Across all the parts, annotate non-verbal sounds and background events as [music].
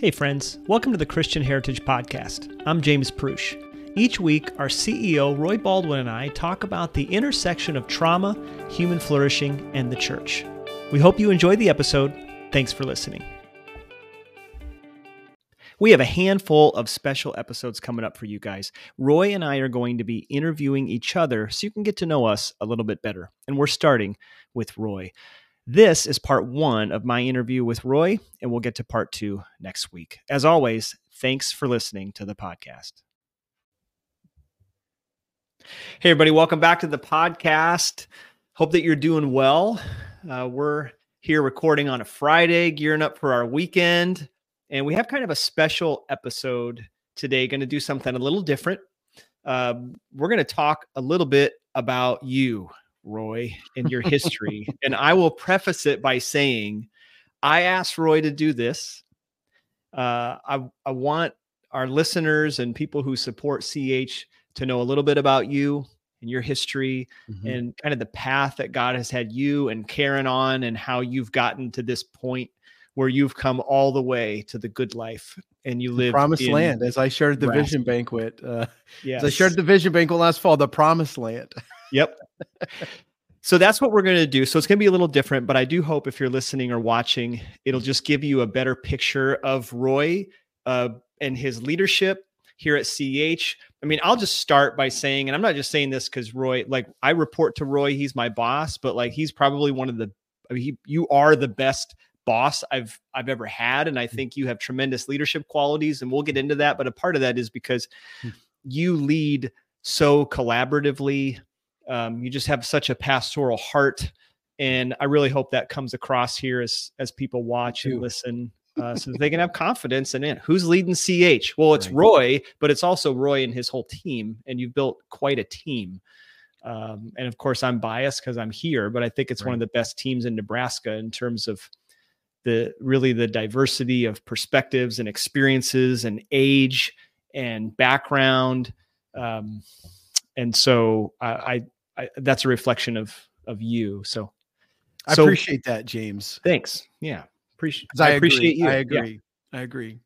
Hey, friends, welcome to the Christian Heritage Podcast. I'm James Prush. Each week, our CEO, Roy Baldwin, and I talk about the intersection of trauma, human flourishing, and the church. We hope you enjoy the episode. Thanks for listening. We have a handful of special episodes coming up for you guys. Roy and I are going to be interviewing each other so you can get to know us a little bit better. And we're starting with Roy. This is part one of my interview with Roy, and we'll get to part two next week. As always, thanks for listening to the podcast. Hey, everybody, welcome back to the podcast. Hope that you're doing well. Uh, we're here recording on a Friday, gearing up for our weekend. And we have kind of a special episode today, going to do something a little different. Uh, we're going to talk a little bit about you, Roy, and your history. and I will preface it by saying, I asked Roy to do this. Uh, I, I want our listeners and people who support CH to know a little bit about you and your history mm-hmm. and kind of the path that God has had you and Karen on and how you've gotten to this point where you've come all the way to the good life and you live promised in land as I shared the vision banquet. Uh, yes. as I shared the vision banquet last fall, the promised land. Yep. So that's what we're going to do. So it's going to be a little different, but I do hope if you're listening or watching, it'll just give you a better picture of Roy uh, and his leadership here at CH. I mean, I'll just start by saying, and I'm not just saying this because Roy, like I report to Roy, he's my boss, but like he's probably one of the, I mean, he, you are the best boss I've I've ever had and I hmm. think you have tremendous leadership qualities and we'll get into that but a part of that is because hmm. you lead so collaboratively um, you just have such a pastoral heart and I really hope that comes across here as as people watch and listen uh, so they can [laughs] have confidence in it. Who's leading CH? Well, it's. Roy, but it's also Roy and his whole team, and you've built quite a team. Um, and of course, I'm biased because I'm here, but I think it's right. one of the best teams in Nebraska in terms of the really the diversity of perspectives and experiences and age and background um, and so I, I, I, that's a reflection of of you so. I so, appreciate that james. Thanks yeah. Appreciate I, I, appreciate you. I agree. Yeah. i agree.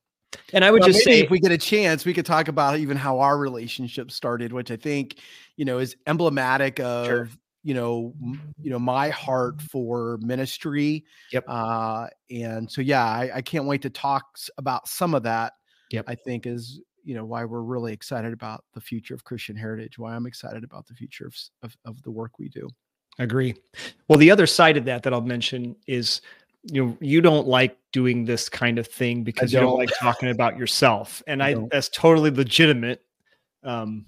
And I would well, just say, if we get a chance, we could talk about even how our relationship started, which I think, you know, is emblematic of sure you know you know my heart for ministry. Yep. Uh and so yeah I, I can't wait to talk about some of that yep. I think is you know why we're really excited about the future of christian heritage why i'm excited about the future of, of, of the work we do. Agree. Well the other side of that that i'll mention is you know you don't like doing this kind of thing because don't. you don't like talking about yourself and i, I that's totally legitimate um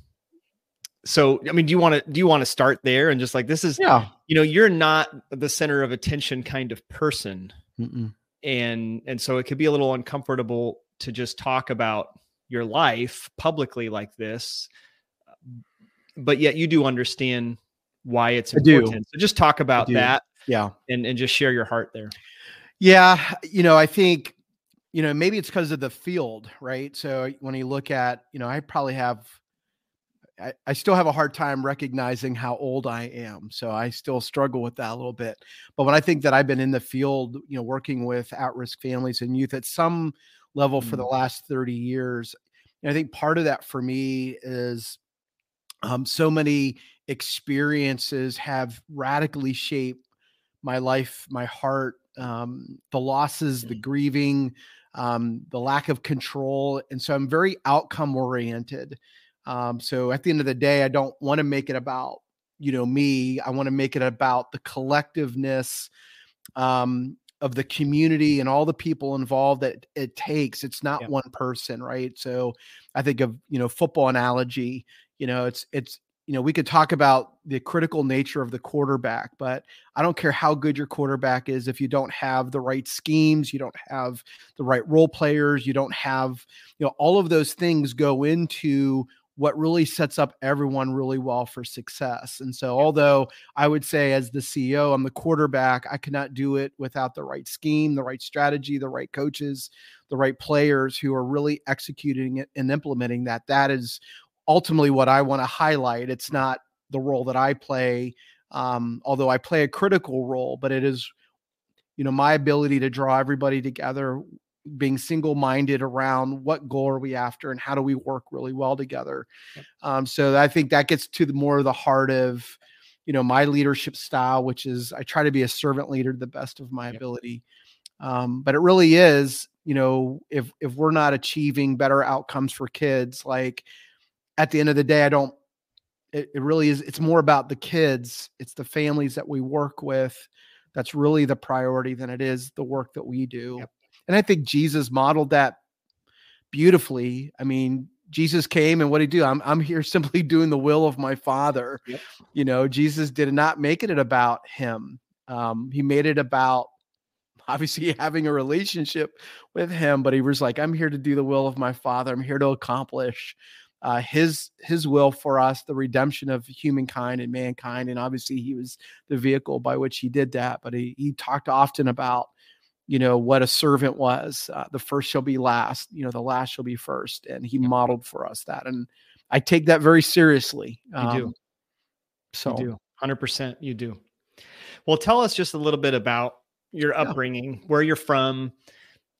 so i mean do you want to do you want to start there and just like this is yeah. you know you're not the center of attention kind of person. Mm-mm. and and so it could be a little uncomfortable to just talk about your life publicly like this uh, but yet you do understand why it's important. So just talk about that yeah. and and just share your heart there. Yeah you know i think you know maybe it's because of the field right? So when you look at you know i probably have I, I still have a hard time recognizing how old I am. So I still struggle with that a little bit. But when I think that I've been in the field, you know, working with at risk families and youth at some level mm-hmm. for the mm. last 30 years, And I think part of that for me is um, so many experiences have radically shaped my life, my heart, um, the losses, the mm. grieving, um, the lack of control. And so I'm very outcome oriented. Um, so at the end of the day, I don't want to make it about you know me. I want to make it about the collectiveness um, of the community and all the people involved that it takes. It's not yeah. one person, right? So I think of you know football analogy. You know, it's it's you know we could talk about the critical nature of the quarterback, but I don't care how good your quarterback is if you don't have the right schemes, you don't have the right role players, you don't have you know all of those things go into what really sets up everyone really well for success. And so, although I would say, as the CEO, I'm the quarterback, I cannot do it without the right scheme, the right strategy, the right coaches, the right players who are really executing it and implementing that. That is ultimately what I want to highlight. It's not the role that I play, um, although I play a critical role, but it is, you know, my ability to draw everybody together being single minded around what goal are we after and how do we work really well together. Yep. Um, so I think that gets to the more of the heart of, you know, my leadership style, which is I try to be a servant leader to the best of my yep. ability. Um, but it really is, you know, if if we're not achieving better outcomes for kids, like at the end of the day, I don't. It, it really is. It's more about the kids. It's the families that we work with. That's really the priority than it is the work that we do. Yep. And I think Jesus modeled that beautifully. I mean, Jesus came and what did he do? I'm I'm here [laughs] simply doing the will of my Father. Yep. You know, Jesus did not make it about him. Um, he made it about obviously [laughs] having a relationship with him, but he was like, I'm here to do the will of my father. I'm here to accomplish uh, his his will for us, the redemption of humankind and mankind. And obviously, he was the vehicle by which he did that. But he he talked often about, you know, what a servant was. Uh, the first shall be last. You know, the last shall be first. And he modeled for us that. And I take that very seriously. Um, you do. So, you do. Hundred percent. You do. Well, tell us just a little bit about your upbringing, yeah. where you're from.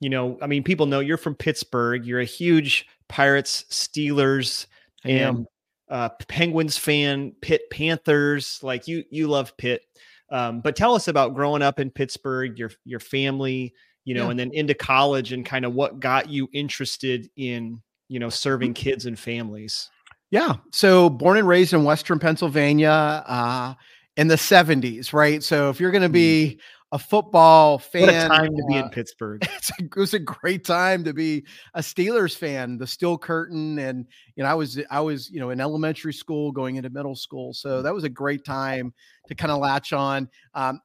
You know, I mean, people know you're from Pittsburgh. You're a huge Pirates, Steelers, I and uh, Penguins fan, Pitt Panthers. Like you, you love Pitt. Um, but tell us about growing up in Pittsburgh, your your family, you know, yeah. and then into college, and kind of what got you interested in, you know, serving mm-hmm. kids and families. Yeah. So born and raised in Western Pennsylvania uh, in the 70s, right? So if you're going to mm. be a football fan. What a time to be in Pittsburgh. [laughs] A, it was a great time to be a Steelers fan. The Steel Curtain, and you know, I was I was you know in elementary school going into middle school, so that was a great time to kind of latch on. Um,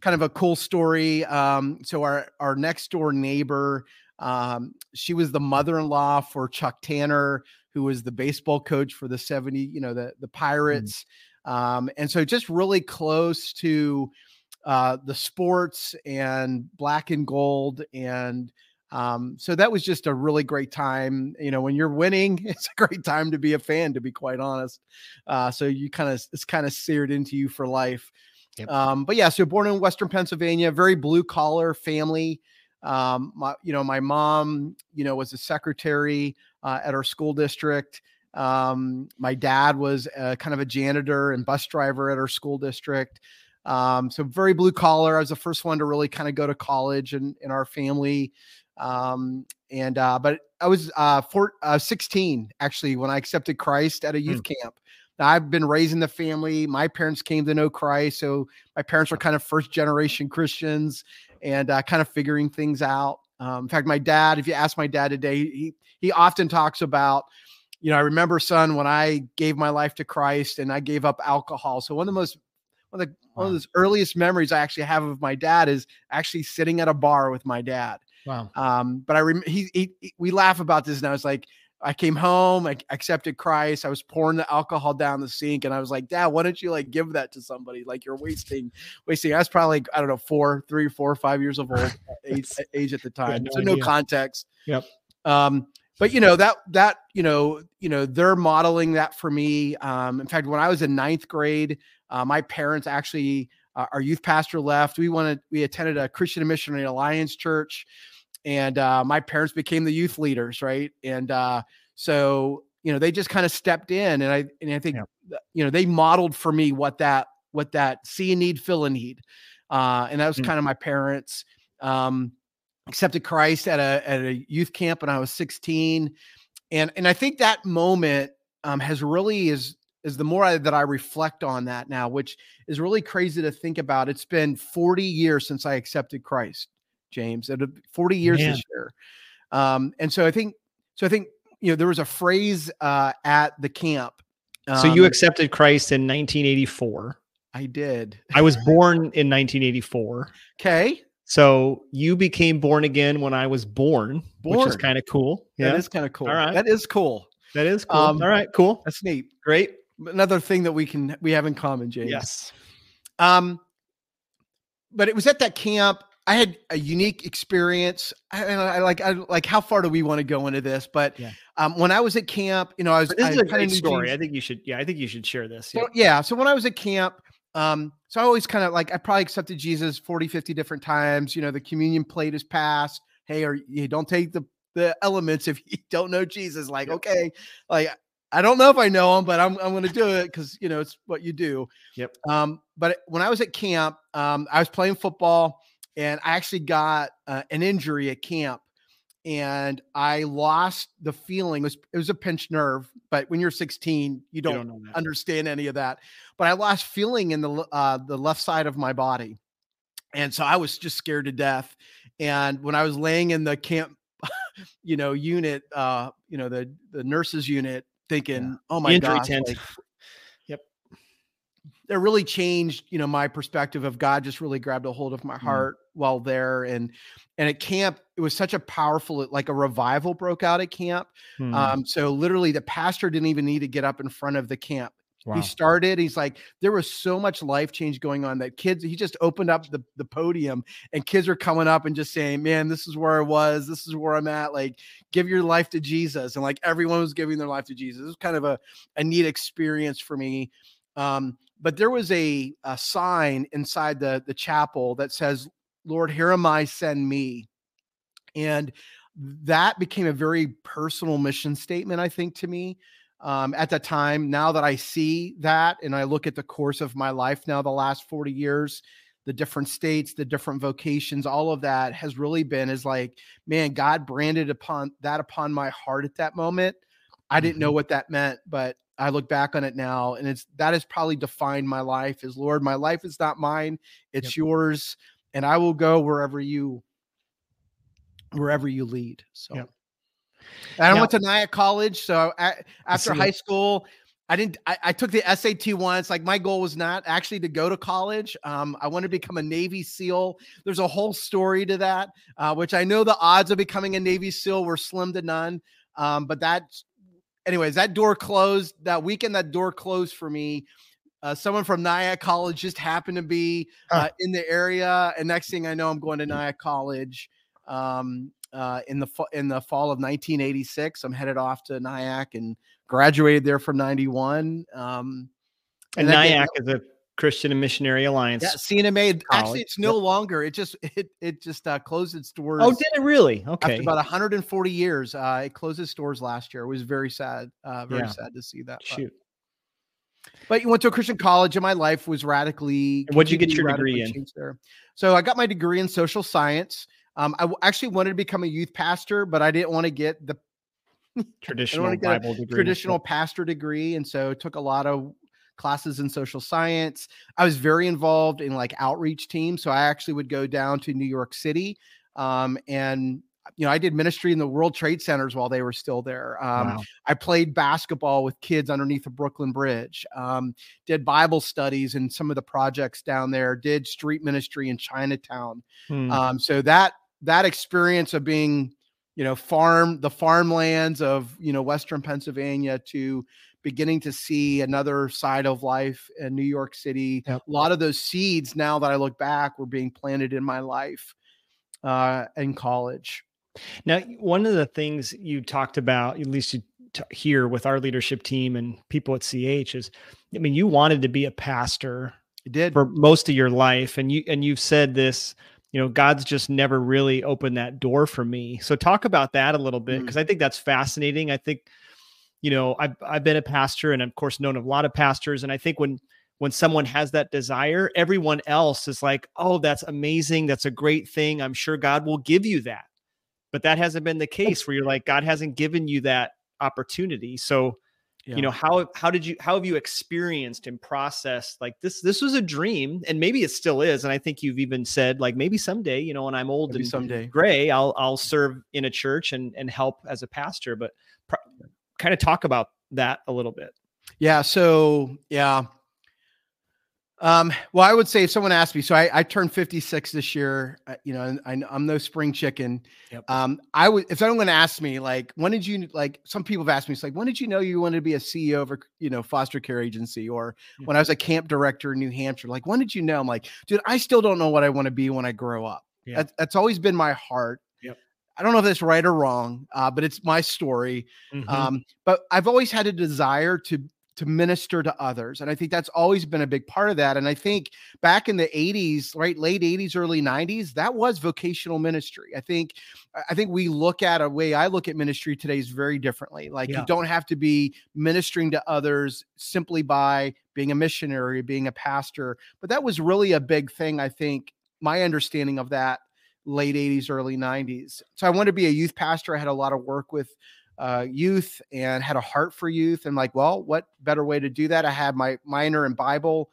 kind of a cool story. Um, so our our next door neighbor, um, she was the mother-in-law for Chuck Tanner, who was the baseball coach for the 70, you know, the the mm. Pirates. Mm. Um, and so just really close to uh, the sports and black and gold and um, so that was just a really great time. You know, when you're winning, [laughs] it's a great time to be a fan, to be quite honest. Uh, so you kind of it's kind of seared into you for life. Yep. Um, but yeah, so born in Western Pennsylvania, very blue collar family. Um, my, you know, my mom, you know, was a secretary uh, at our school district. Um, my dad was uh, kind of a janitor and bus driver at our school district. Um, so very blue collar. I was the first one to really kind of go to college in, in our family. Um, and uh, but I was uh, four, uh, 16 actually when I accepted Christ at a youth mm. camp. Now, I've been raising the family. My parents came to know Christ, so my parents were kind of first generation Christians and uh, kind of figuring things out. Um, in fact, my dad, if you ask my dad today, he he often talks about, you know, I remember, son, when I gave my life to Christ and I gave up alcohol. So one of the most one of the wow. one of the earliest memories I actually have of my dad is actually sitting at a bar with my dad. Wow. Um, but I rem- he, he, he we laugh about this, and I was like, I came home, I accepted Christ. I was pouring the alcohol down the sink, and I was like, Dad, why don't you like give that to somebody? Like you're wasting, wasting. I was probably like, I don't know four, three, four, five years of old [laughs] age, age at the time, no so idea. no context. Yep. Um, but you know that that you know you know they're modeling that for me. Um, in fact, when I was in ninth grade, uh, my parents actually, uh, our youth pastor left. We wanted, we attended a Christian Missionary Alliance church, and uh, my parents became the youth leaders, right? And uh, so, you know, they just kind of stepped in, and I and I think, yeah. you know, they modeled for me what that what that see a need, fill a need, uh, and that was mm-hmm. kind of my parents. Um, accepted Christ at a at a youth camp when I was 16, and and I think that moment um, has really is is the more I, that I reflect on that now, which is really crazy to think about. It's been 40 years since I accepted Christ, James. It 40 years Man. this year. Um, and so I think, so I think, you know, there was a phrase uh, at the camp. Um, so you um, accepted Christ in 1984. I did. I was [laughs] born in 1984. Okay. So you became born again when I was born, born. which is kind of cool. Yeah, that is kind of cool. All right, that is cool. That is cool. Um, All right, cool. That's neat. Great another thing that we can we have in common, James. Yes. Um, but it was at that camp. I had a unique experience. I, I like I like how far do we want to go into this? But yeah. um, when I was at camp, you know, I was this I is a great story. I think you should. Yeah, I think you should share this. Yeah. So, yeah. So when I was at camp, um, so I always kind of like I probably accepted Jesus 40, 50 different times. You know, the communion plate is passed. hey, or you don't take the the elements if you [laughs] don't know Jesus. Like, okay, like I don't know if I know him, but I'm I'm going to do it because you know it's what you do. Yep. Um, but when I was at camp, um, I was playing football, and I actually got uh, an injury at camp, and I lost the feeling. It was it was a pinched nerve, but when you're 16, you don't, you don't understand any of that. But I lost feeling in the uh, the left side of my body, and so I was just scared to death. And when I was laying in the camp [laughs] you know, unit, uh, you know, the the nurses unit thinking, yeah. oh my god, like, yep. That really changed, you know, my perspective of God just really grabbed a hold of my mm. heart mm. while there. And and at camp, it was such a powerful, like a revival broke out at camp. Mm. Um, so literally the pastor didn't even need to get up in front of the camp. Wow. He started, he's like, there was so much life change going on that kids, he just opened up the, the podium and kids are coming up and just saying, Man, this is where I was, this is where I'm at. Like, give your life to Jesus. And like everyone was giving their life to Jesus. It was kind of a, a neat experience for me. Um, but there was a, a sign inside the, the chapel that says, Lord, here am I, send me. And that became a very personal mission statement, I think, to me um, at the time. Now that I see that and I look at the course of my life now, the last 40 years, the different states, the different vocations, all of that has really been is like, man, God branded upon that upon my heart at that moment. I didn't know mm-hmm. what that meant, but I look back on it now and it's that has probably defined my life is Lord, my life is not mine, it's yep. yours, and I will go wherever you wherever you lead. So yep. And I went to Nyack College. So I, after high school, I didn't. I, I, took the SAT once. Like my goal was not actually to go to college. Um, I wanted to become a Navy SEAL. There's a whole story to that, uh, which I know the odds of becoming a Navy SEAL were slim to none. Um, but that, anyways, that door closed that weekend. That door closed for me. Uh, someone from Nyack College just happened to be uh, in the area, and next thing I know, I'm going to Nyack College. Um, uh, in the in the fall of 1986. I'm headed off to Nyack and graduated there from 91. Um, and, and Nyack is a Christian and Missionary Alliance. Yeah, CNMA. Actually, it's no longer. It just it it just uh, closed its doors. Oh, did it really? Okay. After about 140 years, uh, it closed its doors last year. It was very sad. Uh, very yeah. sad to see that. Shoot. But you went to a Christian college, and my life was radically. What'd you get your degree in? There. So I got my degree in social science. Um, I w- actually wanted to become a youth pastor, but I didn't want to get the traditional get Bible degree. Traditional pastor degree. And so took a lot of classes in social science. I was very involved in like outreach teams. So I actually would go down to New York City um, and you know, I did ministry in the World Trade Centers while they were still there. Um, wow. I played basketball with kids underneath the Brooklyn Bridge. Um, did Bible studies and some of the projects down there. Did street ministry in Chinatown. Hmm. Um, so that that experience of being you know farm the farmlands of you know western pennsylvania to beginning to see another side of life in new york city. Yep. a lot of those seeds now that i look back were being planted in my life uh, in college. Now one of the things you talked about at least you t- here with our leadership team and people at ch is i mean you wanted to be a pastor you did. for most of your life and you and you've said this you know god's just never really opened that door for me. So talk about that a little bit because mm. i think that's fascinating. I think you know I've, I've been a pastor and of course known a lot of pastors and i think when when someone has that desire everyone else is like oh that's amazing. That's a great thing. I'm sure god will give you that. But that hasn't been the case where you're like god hasn't given you that opportunity. So yeah. you know how how did you how have you experienced and processed like this this was a dream and maybe it still is and i think you've even said like maybe someday you know when i'm old maybe and someday gray i'll i'll serve in a church and and help as a pastor but pr- kind of talk about that a little bit yeah so yeah um, well, I would say if someone asked me, so I, I turned 56 this year, uh, you know, I, am no spring chicken. Yep. Um, I would, if someone asked me, like, when did you, like, some people have asked me, it's like, when did you know you wanted to be a CEO of a, you know, foster care agency? Or mm-hmm. when I was a camp director in New Hampshire, like, when did you know? I'm like, dude, I still don't know what I want to be when I grow up. Yeah. That, that's always been my heart. Yep. I don't know if that's right or wrong, uh, but it's my story. Mm-hmm. Um, but I've always had a desire to to minister to others. And I think that's always been a big part of that. And I think back in the 80s, right, late 80s, early 90s, that was vocational ministry. I think I think we look at a way I look at ministry today is very differently. Like yeah. you don't have to be ministering to others simply by being a missionary, being a pastor. But that was really a big thing, I think, my understanding of that late 80s, early 90s. So I wanted to be a youth pastor. I had a lot of work with uh, youth and had a heart for youth. And like, well, what better way to do that? I had my minor in Bible,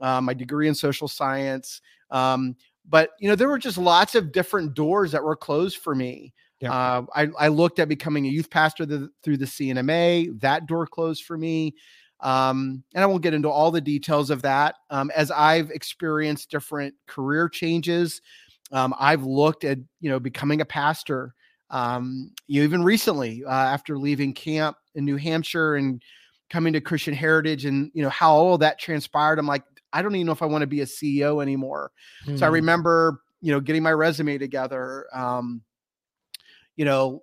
uh, my degree in social science. Um, but you know, there were just lots of different doors that were closed for me. Yeah. Uh, I, I, looked at becoming a youth pastor the, through the CNMA. That door closed for me. Um, and I won't get into all the details of that. Um, as I've experienced different career changes, um, I've looked at you know becoming a pastor um, you even recently uh, after leaving camp in New Hampshire and coming to Christian Heritage and you know how all that transpired. I'm like, I don't even know if I want to be a CEO anymore. Mm-hmm. So I hmm. remember you know getting my resume together. Um, you know,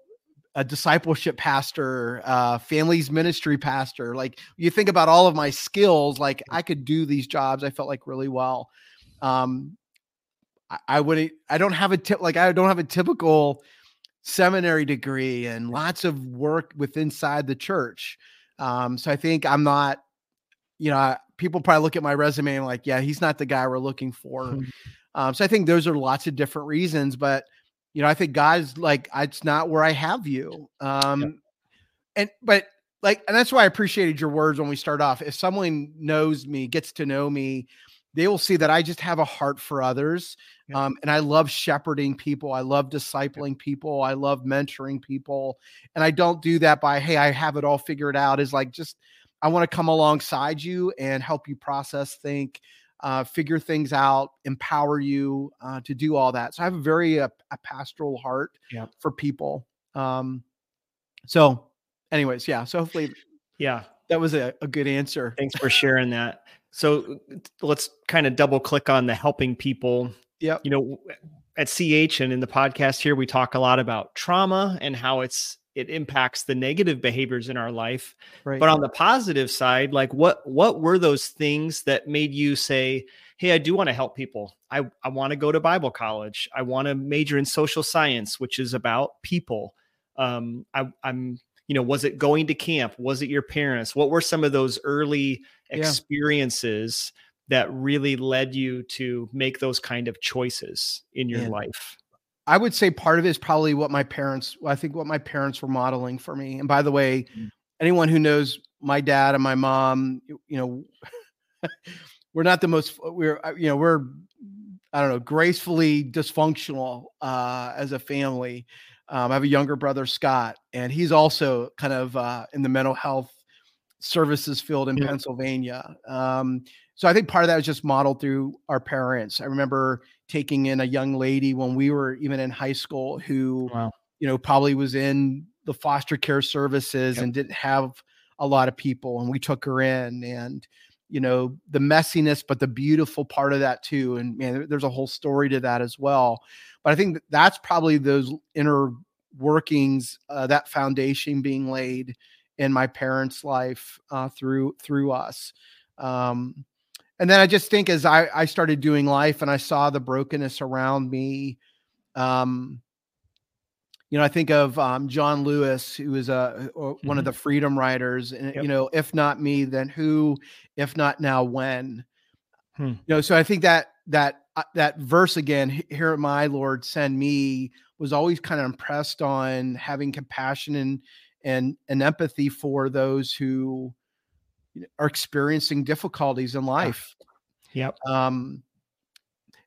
a discipleship pastor, uh, families ministry pastor. Like you think about all of my skills, like I could do these jobs. I felt like really well. Um, I, I would I don't have a tip like I don't have a typical seminary degree and lots of work with inside the church. Um, so I think I'm not, you know, people probably look at my resume and like, yeah, he's not the guy we're looking for. [laughs] Um, so I think those are lots of different reasons, but you know, I think God's like, it's not where I have you. Um, yeah. and but like, and that's why I appreciated your words when we start off. If someone knows me, gets to know me, they will see that I just have a heart for others. Yeah. Um, and I love shepherding people. I love discipling people. I love mentoring people. And I don't do that by, hey, I have it all figured out. Is like just, I want to come alongside you and help you process, think, uh, figure things out, empower you uh, to do all that. So I have a very uh, a pastoral heart yeah. for people. Um, so, anyways, yeah. So hopefully, yeah, that was a, a good answer. Thanks for sharing that. So let's kind of double click on the helping people. Yeah. You know, at CH and in the podcast here, we talk a lot about trauma and how it's it impacts the negative behaviors in our life. Right. But on the positive side, like what what were those things that made you say, "Hey, I do want to help people. I I want to go to Bible college. I want to major in social science, which is about people. Um, I, I'm you know, was it going to camp? Was it your parents? What were some of those early experiences yeah. that really led you to make those kind of choices in your life? I would say part of it is probably what my parents, I think what my parents were modeling for me. And by the way, mm. anyone who knows my dad and my mom, you know, [laughs] we're not the most, we're, uh, you know, we're, I don't know, gracefully dysfunctional uh, as a family. Um, I have a younger brother, Scott, and he's also kind of uh, in the mental health services field in yeah. Pennsylvania. Um, so I think part of that was just modeled through our parents. I remember taking in a young lady when we were even in high school who, wow. you know, probably was in the foster care services yep. and didn't have a lot of people, and we took her in and you know the messiness but the beautiful part of that too and man there's a whole story to that as well but i think that's probably those inner workings uh, that foundation being laid in my parents life uh, through through us um, and then i just think as I, I started doing life and i saw the brokenness around me um, you know, I think of um, John Lewis, who is a, one mm-hmm. of the freedom riders, and yep. you know, if not me, then who? If not now, when? Hmm. You know, so I think that that uh, that verse again, "Here am I, Lord, send me," was always kind of impressed on having compassion and and and empathy for those who are experiencing difficulties in life. Yep. Um,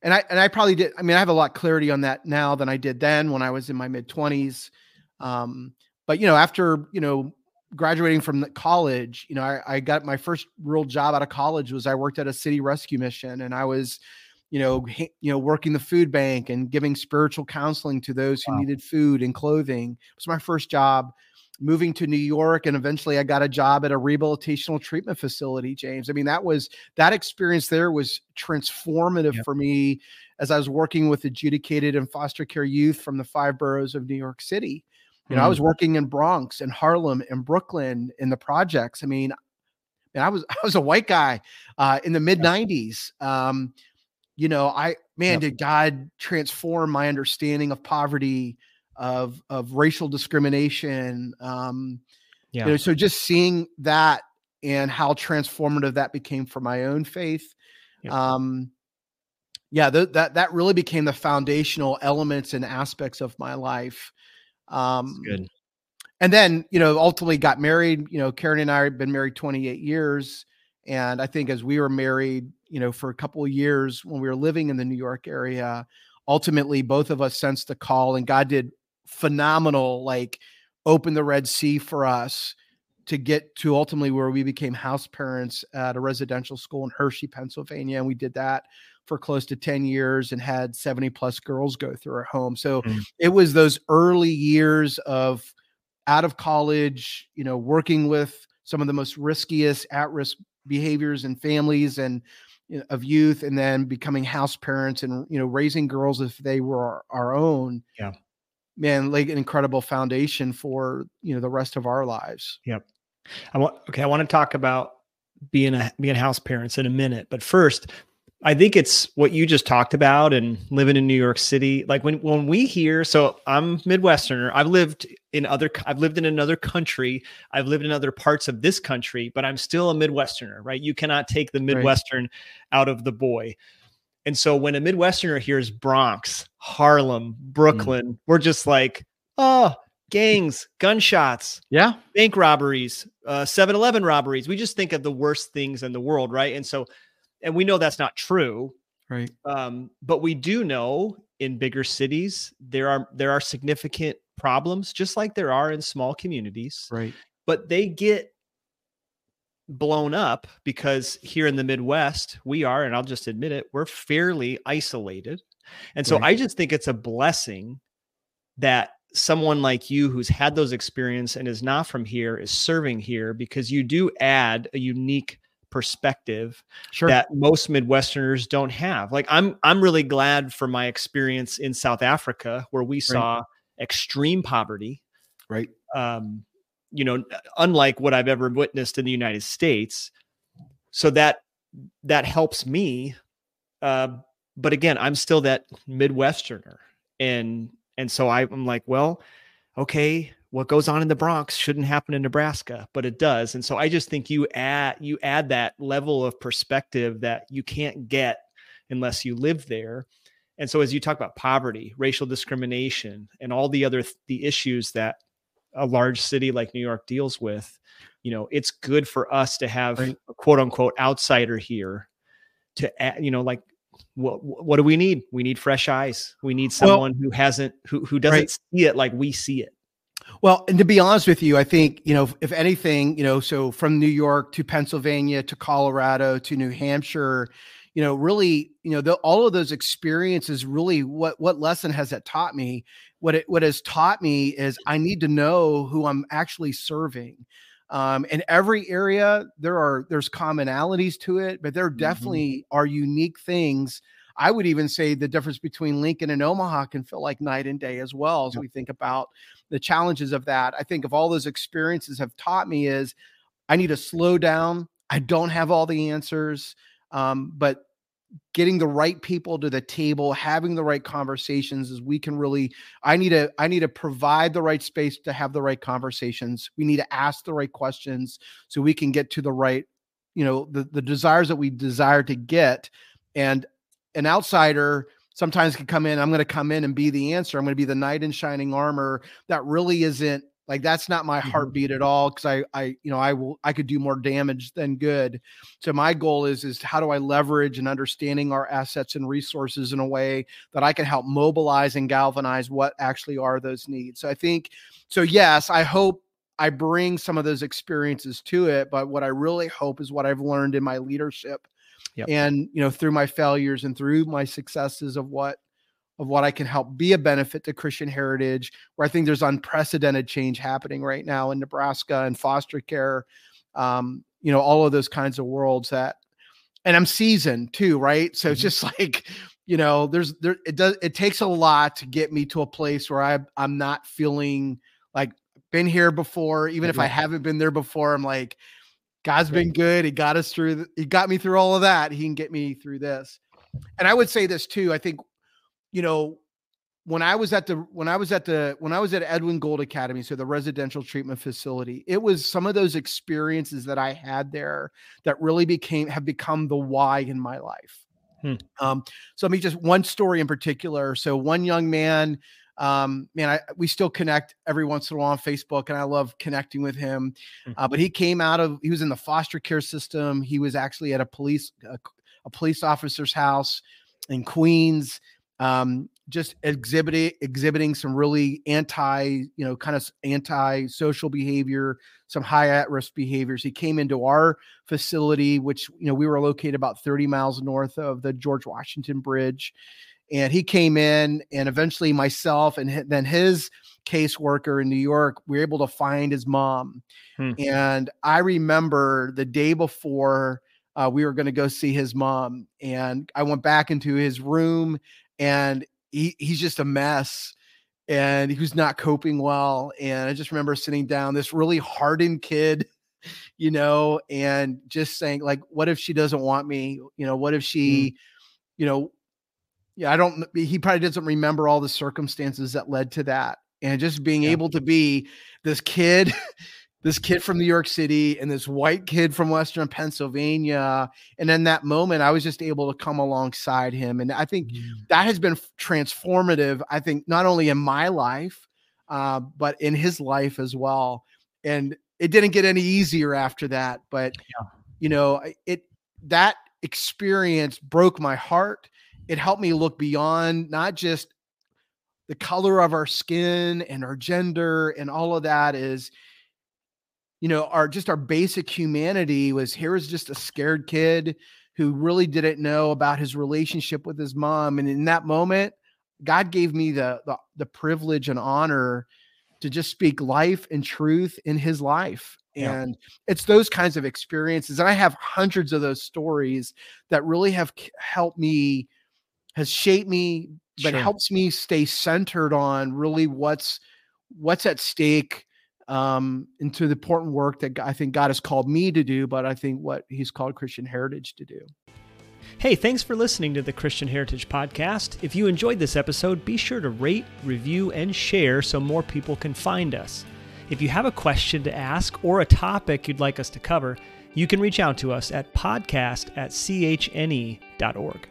and I and I probably did. I mean, I have a lot clarity on that now than I did then when I was in my mid twenties. Um, but you know, after you know graduating from college, you know, I, I, got my first real job out of college was I worked at a city rescue mission, and I was, you know, you know, working the food bank and giving spiritual counseling to those who wow. needed food and clothing. It was my first job moving to New York and eventually I got a job at a rehabilitational treatment facility, James. I mean, that was that experience there was transformative yep. for me as I was working with adjudicated and foster care youth from the five boroughs of New York City. You know, mm. I was mm. working in Bronx and Harlem and Brooklyn in the projects. I mean, and I was [laughs] I was a white guy uh, in the mid '90s. Um, you know, I man, yep. did God transform my understanding of poverty, of of racial discrimination? Um, yeah. You know, so just seeing that and how transformative that became for my own faith. Yep. Um, yeah, th- that that really became the foundational elements and aspects of my life. Um, good. And then, you know, ultimately got married. You know, Karen and I have been married 28 years. And I think as we were married, you know, for a couple of years when we were living in the New York area, ultimately both of us sensed the call and God did phenomenal, like open the Red Sea for us to get to ultimately where we became house parents at a residential school in Hershey, Pennsylvania. And we did that for close to 10 years and had 70 plus girls go through our home. So mm-hmm. it was those early years of out of college, you know, working with some of the most riskiest at risk behaviors and families and you know, of youth and then becoming house parents and you know raising girls if they were our, our own. Yeah. Man like an incredible foundation for you know the rest of our lives. Yep. I want okay i want to talk about being a being house parents in a minute but first I think it's what you just talked about and living in New York City. Like when when we hear, so I'm Midwesterner. I've lived in other I've lived in another country. I've lived in other parts of this country, but I'm still a Midwesterner, right? You cannot take the Midwestern right. out of the boy. And so when a Midwesterner hears Bronx, Harlem, mm. Brooklyn, mm. we're just like, oh, gangs, gunshots, yeah, bank robberies, uh, 7-Eleven robberies. We just think of the worst things in the world, right? And so and we know that's not true right. um, but we do know in bigger cities there are there are significant problems just like there are in small communities. Right. But they get blown up because here in the midwest we are and i'll just admit it we're fairly isolated. And so right. i just think it's a blessing that someone like you who's had those experience and is not from here is serving here because you do add a unique perspective sure. that most midwesterners don't have. Like i'm i'm really glad for my experience in south africa where we saw extreme poverty right. um you know unlike what i've ever witnessed in the united states. So that that helps me uh but again i'm still that midwesterner. And and so i'm like well okay what goes on in the Bronx shouldn't happen in Nebraska, but it does. And so I just think you add you add that level of perspective that you can't get unless you live there. And so as you talk about poverty, racial discrimination, and all the other th- the issues that a large city like New York deals with, you know, it's good for us to have right. a quote unquote outsider here to add, you know, like what what do we need? We need fresh eyes. We need someone well, who hasn't who who doesn't right. see it like we see it. Well, and to be honest with you, I think, you know, if anything, you know, so from New York to Pennsylvania to Colorado to New Hampshire, you know, really, you know, the, all of those experiences really what what lesson has that taught me? What it what has taught me is I need to know who I'm actually serving. Um, in every area, there are there's commonalities to it, but there mm-hmm. definitely mm-hmm. are unique things I would even say the difference between Lincoln and Omaha can feel like night and day as well as yep. we think about the challenges of that. I think of all those experiences have taught me is I need to slow down. I don't have all the answers, um, but getting the right people to the table having the right conversations is we can really i need to i need to provide the right space to have the right conversations we need to ask the right questions so we can get to the right you know the, the desires that we desire to get and an outsider sometimes can come in. I'm going to come in and be the answer. I'm going to be the knight in shining armor. That really isn't like that's not my mm-hmm. heartbeat at all. Cause I, I, you know, I will, I could do more damage than good. So my goal is, is how do I leverage and understanding our assets and resources in a way that I can help mobilize and galvanize what actually are those needs. So I think, so yes, I hope I bring some of those experiences to it. But what I really hope is what I've learned in my leadership Yep. And you know, through my failures and through my successes of what of what I can help be a benefit to Christian heritage, where I think there's unprecedented change happening right now in Nebraska and foster care, um, you know, all of those kinds of worlds that, and I'm seasoned too, right? So mm-hmm. it's just [laughs] like, you know, there's there it does it takes a lot to get me to a place where I I'm not feeling like been here before, even mm-hmm. if I haven't been there before. I'm like, God's been good. He got us through. The, he got me through all of that. He can get me through this. And I would say this too. I think, you know, when I was at the when I was at the when I was at Edwin Gould Academy, so the residential treatment facility, it was some of those experiences that I had there that really became have become the why in my life. Hmm. Um, so let me just one story in particular. So one young man um, man, I, we still connect every once in a while on Facebook, and I love connecting with him. Mm-hmm. Uh, but he came out of he was in the foster care system. He was actually at a police a, a police officer's house in Queens, um, just exhibiting exhibiting some really anti, you know, kind of anti social behavior, some high at risk behaviors. He came into our facility, which you know we were located about 30 miles north of the George Washington Bridge and he came in and eventually myself and then his caseworker in new york we were able to find his mom hmm. and i remember the day before uh, we were going to go see his mom and i went back into his room and he, he's just a mess and he was not coping well and i just remember sitting down this really hardened kid [laughs] you know and just saying like what if she doesn't want me you know what if she hmm. you know yeah, I don't. He probably doesn't remember all the circumstances that led to that, and just being yeah. able to be this kid, [laughs] this kid from New York City, and this white kid from Western Pennsylvania, and in that moment, I was just able to come alongside him, and I think mm. that has been transformative. I think not only in my life, uh, but in his life as well, and it didn't get any easier after that. But yeah. you know, it that experience broke my heart it helped me look beyond not just the color of our skin and our gender and all of that is you know our just our basic humanity was here was just a scared kid who really didn't know about his relationship with his mom. And in that moment god gave me the the, the privilege and honor to just speak life and truth in his life. Yeah. and it's those kinds of experiences. And i have hundreds of those stories that really have helped me has shaped me, but sure. helps me stay centered on really what's what's at stake um, into the important work that I think God has called me to do, but I think what He's called Christian Heritage to do. Hey, thanks for listening to the Christian Heritage Podcast. If you enjoyed this episode, be sure to rate, review, and share so more people can find us. If you have a question to ask or a topic you'd like us to cover, you can reach out to us at podcast at chne.org.